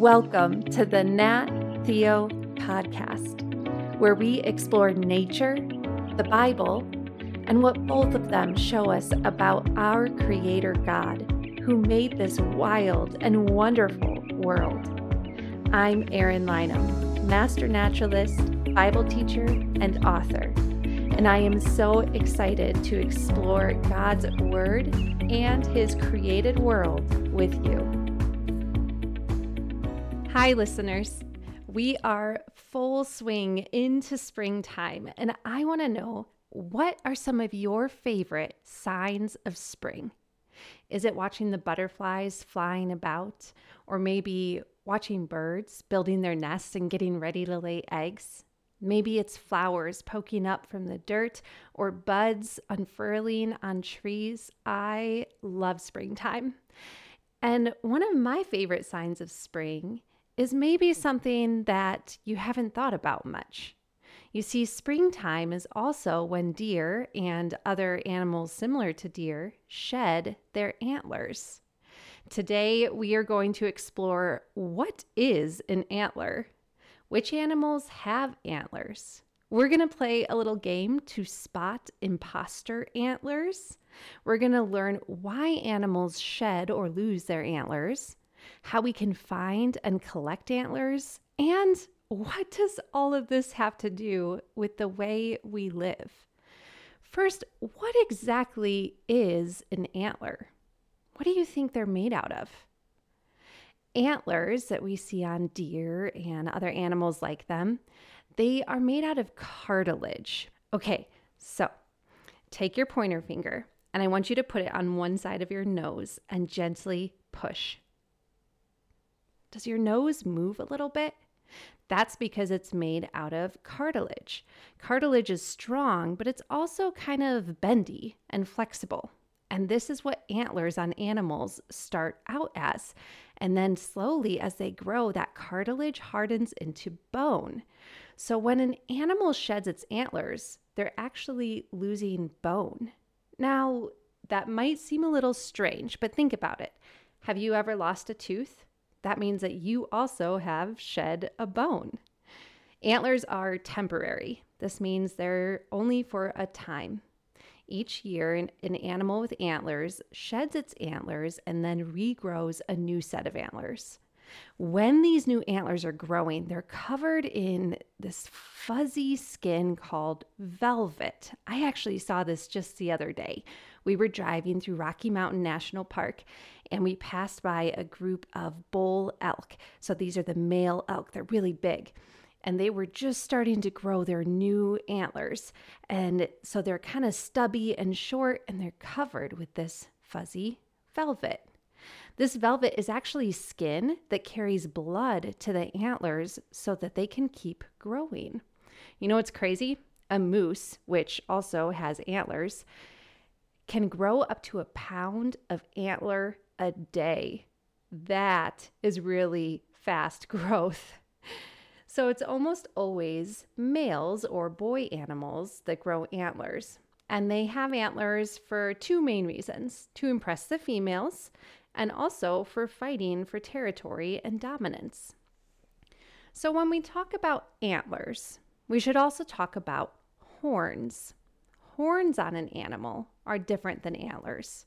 Welcome to the Nat Theo podcast, where we explore nature, the Bible, and what both of them show us about our Creator God, who made this wild and wonderful world. I'm Eryn Lynum, Master Naturalist, Bible teacher, and author, and I am so excited to explore God's Word and His created world with you. Hi, listeners. We are full swing into springtime, and I want to know what are some of your favorite signs of spring? Is it watching the butterflies flying about, or maybe watching birds building their nests and getting ready to lay eggs? Maybe it's flowers poking up from the dirt or buds unfurling on trees. I love springtime. And one of my favorite signs of spring is maybe something that you haven't thought about much. You see, springtime is also when deer and other animals similar to deer shed their antlers. Today, we are going to explore what is an antler, which animals have antlers. We're going to play a little game to spot imposter antlers. We're going to learn why animals shed or lose their antlers how we can find and collect antlers, and what does all of this have to do with the way we live? First, what exactly is an antler? What do you think they're made out of? Antlers that we see on deer and other animals like them, they are made out of cartilage. Okay, so take your pointer finger and I want you to put it on one side of your nose and gently push. Does your nose move a little bit? That's because it's made out of cartilage. Cartilage is strong, but it's also kind of bendy and flexible. And this is what antlers on animals start out as. And then slowly, as they grow, that cartilage hardens into bone. So when an animal sheds its antlers, they're actually losing bone. Now, that might seem a little strange, but think about it. Have you ever lost a tooth? That means that you also have shed a bone. Antlers are temporary. This means they're only for a time. Each year, an, an, animal with antlers sheds its antlers and then regrows a new set of antlers. When these new antlers are growing, they're covered in this fuzzy skin called velvet. I actually saw this just the other day. We were driving through Rocky Mountain National Park and we passed by a group of bull elk. So these are the male elk, they're really big. And they were just starting to grow their new antlers. And so they're kind of stubby and short, and they're covered with this fuzzy velvet. This velvet is actually skin that carries blood to the antlers so that they can keep growing. You know what's crazy? A moose, which also has antlers, can grow up to a pound of antler a day. That is really fast growth. So it's almost always males or boy animals that grow antlers. And they have antlers for two main reasons to impress the females and also for fighting for territory and dominance. So when we talk about antlers, we should also talk about horns. Horns on an animal are different than antlers.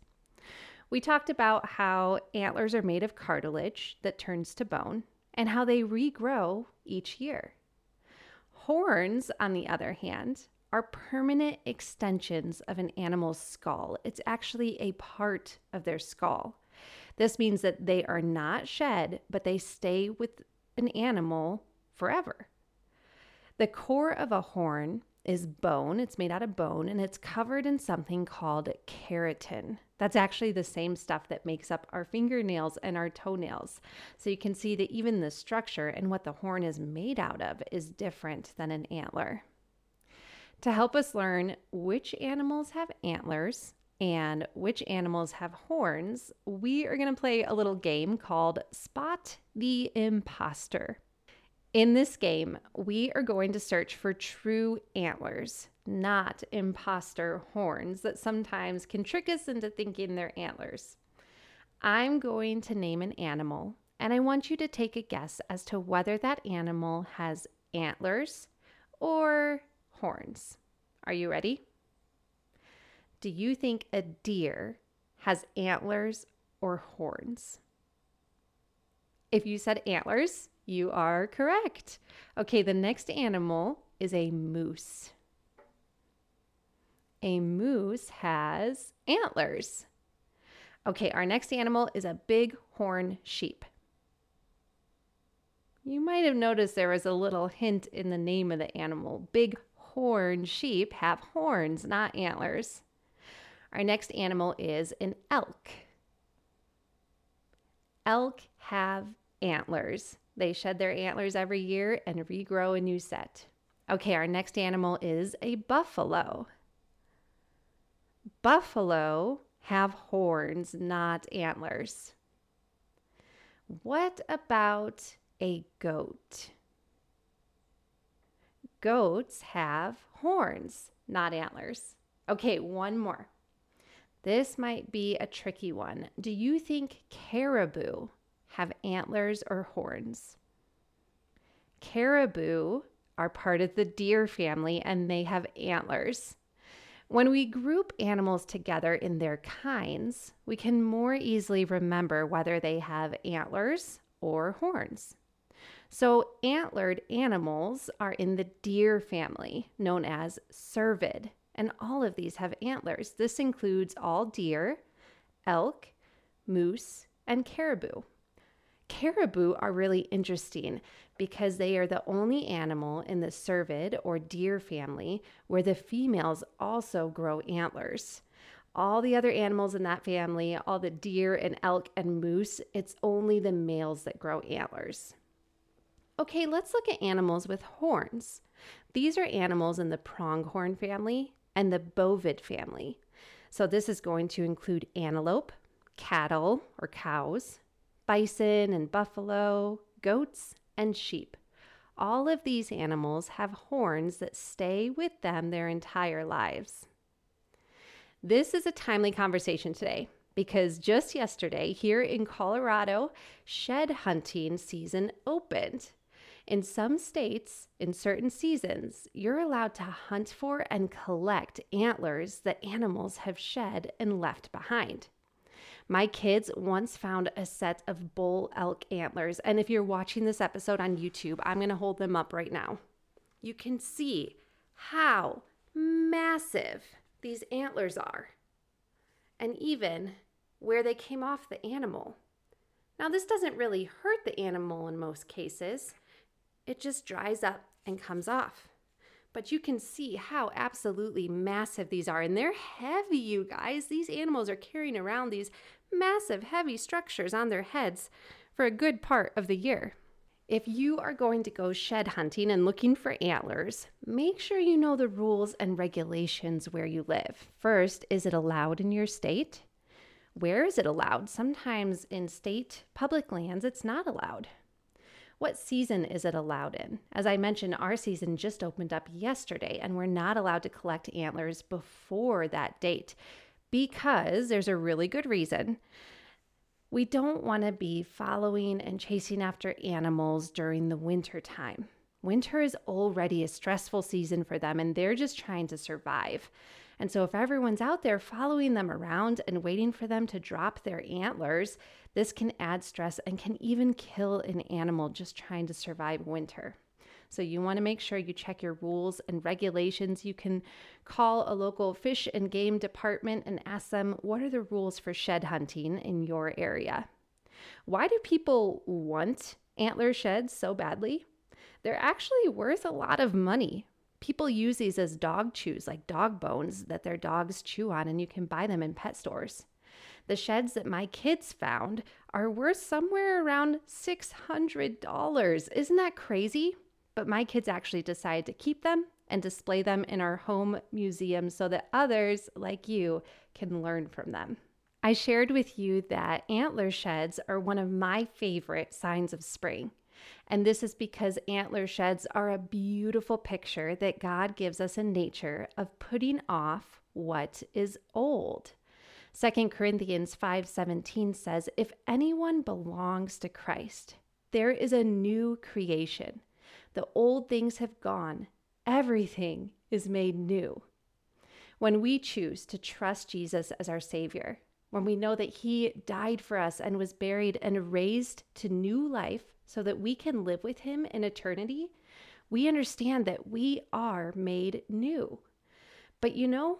We talked about how antlers are made of cartilage that turns to bone and how they regrow each year. Horns, on the other hand, are permanent extensions of an animal's skull. It's actually a part of their skull. This means that they are not shed, but they stay with an animal forever. The core of a horn is bone. It's made out of bone and it's covered in something called keratin. That's actually the same stuff that makes up our fingernails and our toenails. So you can see that even the structure and what the horn is made out of is different than an antler. To help us learn which animals have antlers and which animals have horns, we are going to play a little game called Spot the Imposter. In this game, we are going to search for true antlers, not imposter horns that sometimes can trick us into thinking they're antlers. I'm going to name an animal, and I want you to take a guess as to whether that animal has antlers or horns. Are you ready? Do you think a deer has antlers or horns? If you said antlers, you are correct. Okay, the next animal is a moose. A moose has antlers. Okay, our next animal is a big horn sheep. You might have noticed there was a little hint in the name of the animal. Big horn sheep have horns, not antlers. Our next animal is an elk. Elk have antlers. They shed their antlers every year and regrow a new set. Okay, our next animal is a buffalo. Buffalo have horns, not antlers. What about a goat? Goats have horns, not antlers. Okay, one more. This might be a tricky one. Do you think caribou have antlers or horns? Caribou are part of the deer family and they have antlers. When we group animals together in their kinds, we can more easily remember whether they have antlers or horns. So, antlered animals are in the deer family, known as cervid and all of these have antlers. This includes all deer, elk, moose, and caribou. Caribou are really interesting because they are the only animal in the cervid or deer family where the females also grow antlers. All the other animals in that family, all the deer and elk and moose, it's only the males that grow antlers. Okay, let's look at animals with horns. These are animals in the pronghorn family and the bovid family. So, this is going to include antelope, cattle or cows, bison and buffalo, goats, and sheep. All of these animals have horns that stay with them their entire lives. This is a timely conversation today because just yesterday here in Colorado, shed hunting season opened. In some states, in certain seasons, you're allowed to hunt for and collect antlers that animals have shed and left behind. My kids once found a set of bull elk antlers, and if you're watching this episode on YouTube, I'm going to hold them up right now. You can see how massive these antlers are, and even where they came off the animal. Now, this doesn't really hurt the animal in most cases it just dries up and comes off. But you can see how absolutely massive these are. And they're heavy, you guys. These animals are carrying around these massive, heavy structures on their heads for a good part of the year. If you are going to go shed hunting and looking for antlers, make sure you know the rules and regulations where you live. First, is it allowed in your state? Where is it allowed? Sometimes in state public lands, it's not allowed. What season is it allowed in? As I mentioned, our season just opened up yesterday, and we're not allowed to collect antlers before that date because there's a really good reason. We don't want to be following and chasing after animals during the winter time. Winter is already a stressful season for them, and they're just trying to survive. And so, if everyone's out there following them around and waiting for them to drop their antlers, this can add stress and can even kill an animal just trying to survive winter. So, you want to make sure you check your rules and regulations. You can call a local fish and game department and ask them what are the rules for shed hunting in your area. Why do people want antler sheds so badly? They're actually worth a lot of money people use these as dog chews, like dog bones that their dogs chew on, and you can buy them in pet stores. The sheds that my kids found are worth somewhere around $600. Isn't that crazy? But my kids actually decided to keep them and display them in our home museum so that others like you can learn from them. I shared with you that antler sheds are one of my favorite signs of spring. And this is because antler sheds are a beautiful picture that God gives us in nature of putting off what is old. 2 Corinthians 5:17 says, "If anyone belongs to Christ, there is a new creation. The old things have gone; everything is made new." When we choose to trust Jesus as our savior, when we know that he died for us and was buried and raised to new life so that we can live with him in eternity, we understand that we are made new. But you know,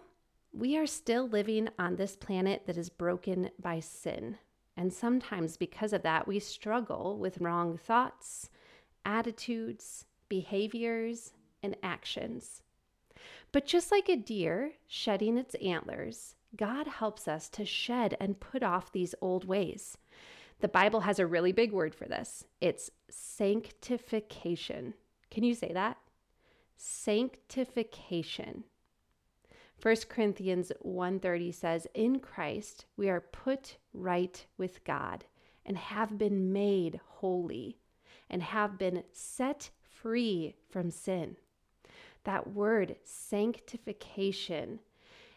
we are still living on this planet that is broken by sin. And sometimes, because of that, we struggle with wrong thoughts, attitudes, behaviors, and actions. But just like a deer shedding its antlers, God helps us to shed and put off these old ways. The Bible has a really big word for this it's sanctification. Can you say that? Sanctification. 1 Corinthians 1:30 says, "In Christ we are put right with God and have been made holy and have been set free from sin." That word sanctification,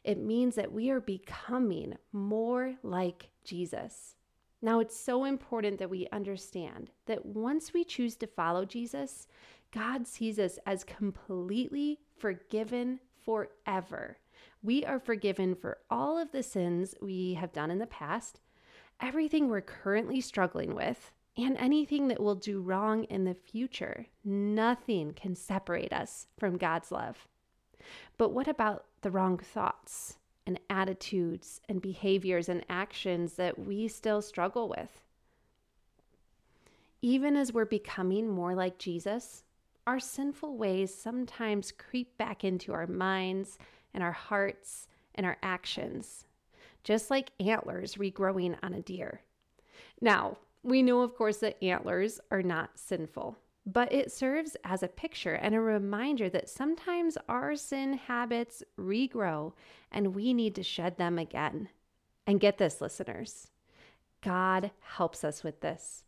it means that we are becoming more like Jesus. Now, it's so important that we understand that once we choose to follow Jesus, God sees us as completely forgiven forever. We are forgiven for all of the sins we have done in the past, everything we're currently struggling with, and anything that we'll do wrong in the future. Nothing can separate us from God's love. But what about the wrong thoughts and attitudes and behaviors and actions that we still struggle with? Even as we're becoming more like Jesus, our sinful ways sometimes creep back into our minds and our hearts and our actions, just like antlers regrowing on a deer. Now, we know, of course, that antlers are not sinful, but it serves as a picture and a reminder that sometimes our sin habits regrow and we need to shed them again. And get this, listeners God helps us with this.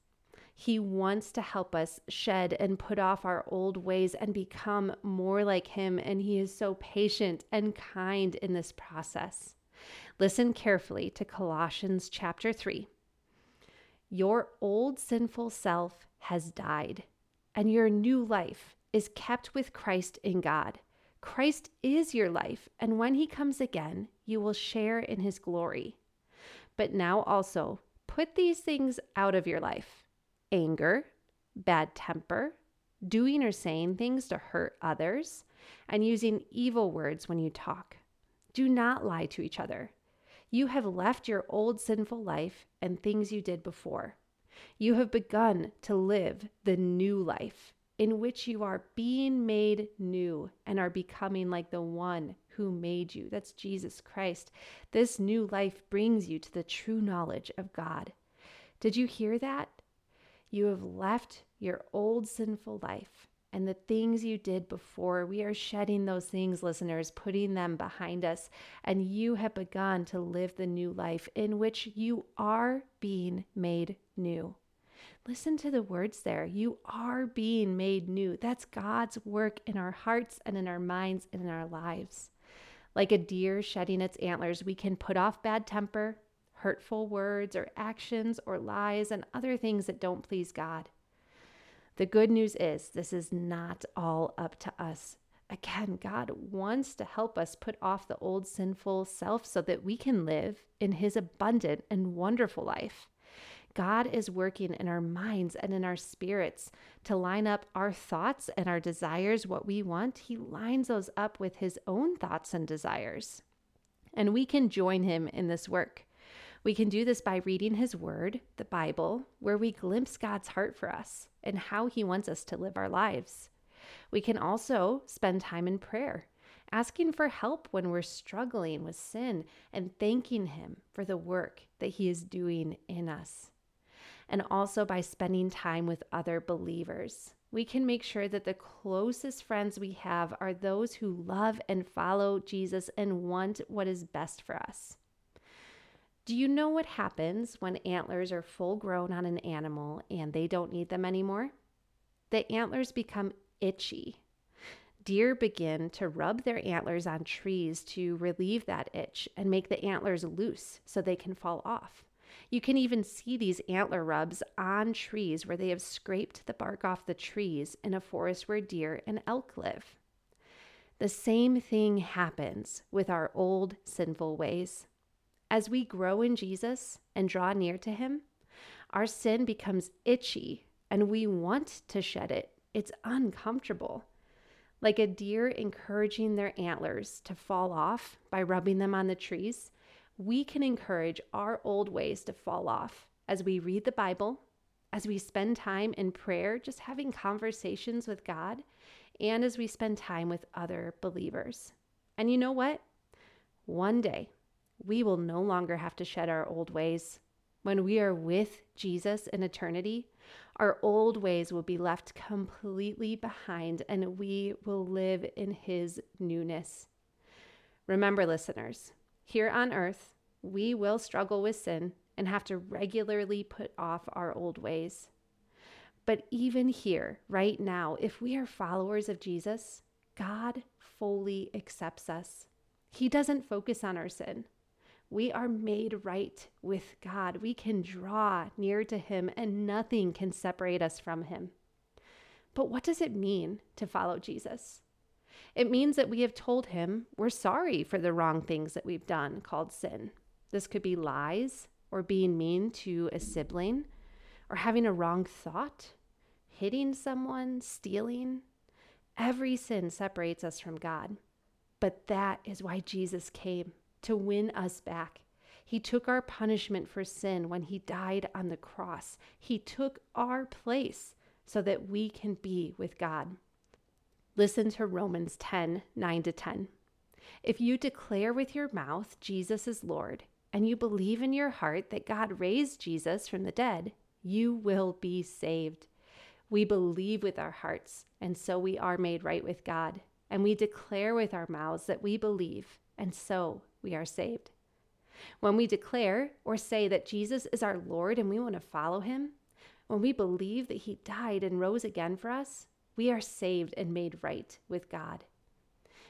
He wants to help us shed and put off our old ways and become more like Him. And He is so patient and kind in this process. Listen carefully to Colossians chapter 3. Your old sinful self has died, and your new life is kept with Christ in God. Christ is your life, and when He comes again, you will share in His glory. But now also, put these things out of your life anger, bad temper, doing or saying things to hurt others, and using evil words when you talk. Do not lie to each other. You have left your old sinful life and things you did before. You have begun to live the new life in which you are being made new and are becoming like the one who made you. That's Jesus Christ. This new life brings you to the true knowledge of God. Did you hear that? You have left your old sinful life and the things you did before. We are shedding those things, listeners, putting them behind us. And you have begun to live the new life in which you are being made new. Listen to the words there. You are being made new. That's God's work in our hearts and in our minds and in our lives. Like a deer shedding its antlers, we can put off bad temper, hurtful words or actions or lies and other things that don't please God. The good news is this is not all up to us. Again, God wants to help us put off the old sinful self so that we can live in His abundant and wonderful life. God is working in our minds and in our spirits to line up our thoughts and our desires, what we want. He lines those up with His own thoughts and desires. And we can join Him in this work. We can do this by reading His Word, the Bible, where we glimpse God's heart for us and how He wants us to live our lives. We can also spend time in prayer, asking for help when we're struggling with sin and thanking Him for the work that He is doing in us. And also by spending time with other believers. We can make sure that the closest friends we have are those who love and follow Jesus and want what is best for us. Do you know what happens when antlers are full grown on an animal and they don't need them anymore? The antlers become itchy. deer begin to rub their antlers on trees to relieve that itch and make the antlers loose so they can fall off. You can even see these antler rubs on trees where they have scraped the bark off the trees in a forest where deer and elk live. The same thing happens with our old sinful ways. As we grow in Jesus and draw near to Him, our sin becomes itchy and we want to shed it. It's uncomfortable. Like a deer encouraging their antlers to fall off by rubbing them on the trees, we can encourage our old ways to fall off as we read the Bible, as we spend time in prayer, just having conversations with God, and as we spend time with other believers. And you know what? One day, we will no longer have to shed our old ways. When we are with Jesus in eternity, our old ways will be left completely behind and we will live in his newness. Remember, listeners, here on earth, we will struggle with sin and have to regularly put off our old ways. But even here, right now, if we are followers of Jesus, God fully accepts us. He doesn't focus on our sin. We are made right with God. We can draw near to Him, and nothing can separate us from Him. But what does it mean to follow Jesus? It means that we have told Him we're sorry for the wrong things that we've done called sin. This could be lies, or being mean to a sibling, or having a wrong thought, hitting someone, stealing. Every sin separates us from God. But that is why Jesus came to win us back. He took our punishment for sin when he died on the cross. He took our place so that we can be with God. Listen to Romans 10 9 to 10. If you declare with your mouth Jesus is Lord, and you believe in your heart that God raised Jesus from the dead, you will be saved. We believe with our hearts, and so we are made right with God. And we declare with our mouths that we believe, and so we are saved. When we declare or say that Jesus is our Lord and we want to follow him, when we believe that he died and rose again for us, we are saved and made right with God.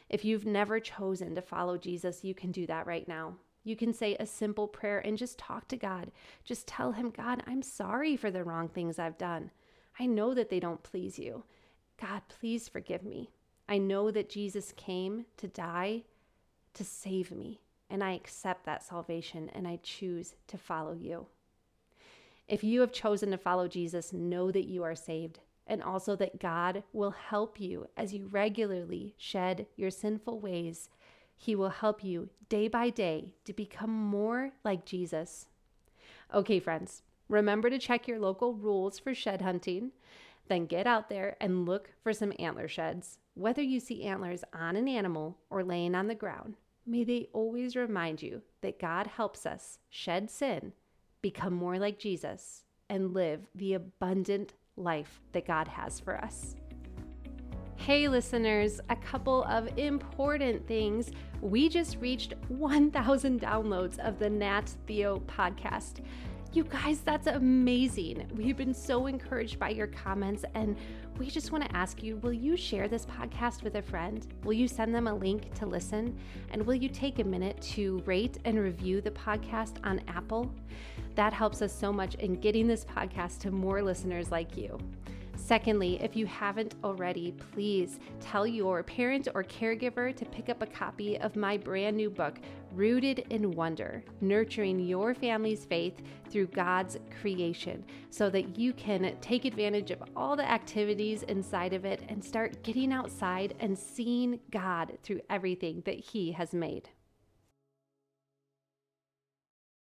If you've never chosen to follow Jesus, you can do that right now. You can say a simple prayer and just talk to God. Just tell him, God, I'm sorry for the wrong things I've done. I know that they don't please you. God, please forgive me. I know that Jesus came to die to save me, and I accept that salvation and I choose to follow you. If you have chosen to follow Jesus, know that you are saved and also that God will help you as you regularly shed your sinful ways. He will help you day by day to become more like Jesus. Okay, friends, remember to check your local rules for shed hunting. Then get out there and look for some antler sheds. Whether you see antlers on an animal or laying on the ground, may they always remind you that God helps us shed sin, become more like Jesus, and live the abundant life that God has for us. Hey, listeners, a couple of important things. We just reached 1,000 downloads of the Nat Theo podcast. You guys, that's amazing. We've been so encouraged by your comments, and we just want to ask you will you share this podcast with a friend? Will you send them a link to listen? And will you take a minute to rate and review the podcast on Apple? That helps us so much in getting this podcast to more listeners like you. Secondly, if you haven't already, please tell your parent or caregiver to pick up a copy of my brand new book, Rooted in Wonder Nurturing Your Family's Faith Through God's Creation, so that you can take advantage of all the activities inside of it and start getting outside and seeing God through everything that He has made.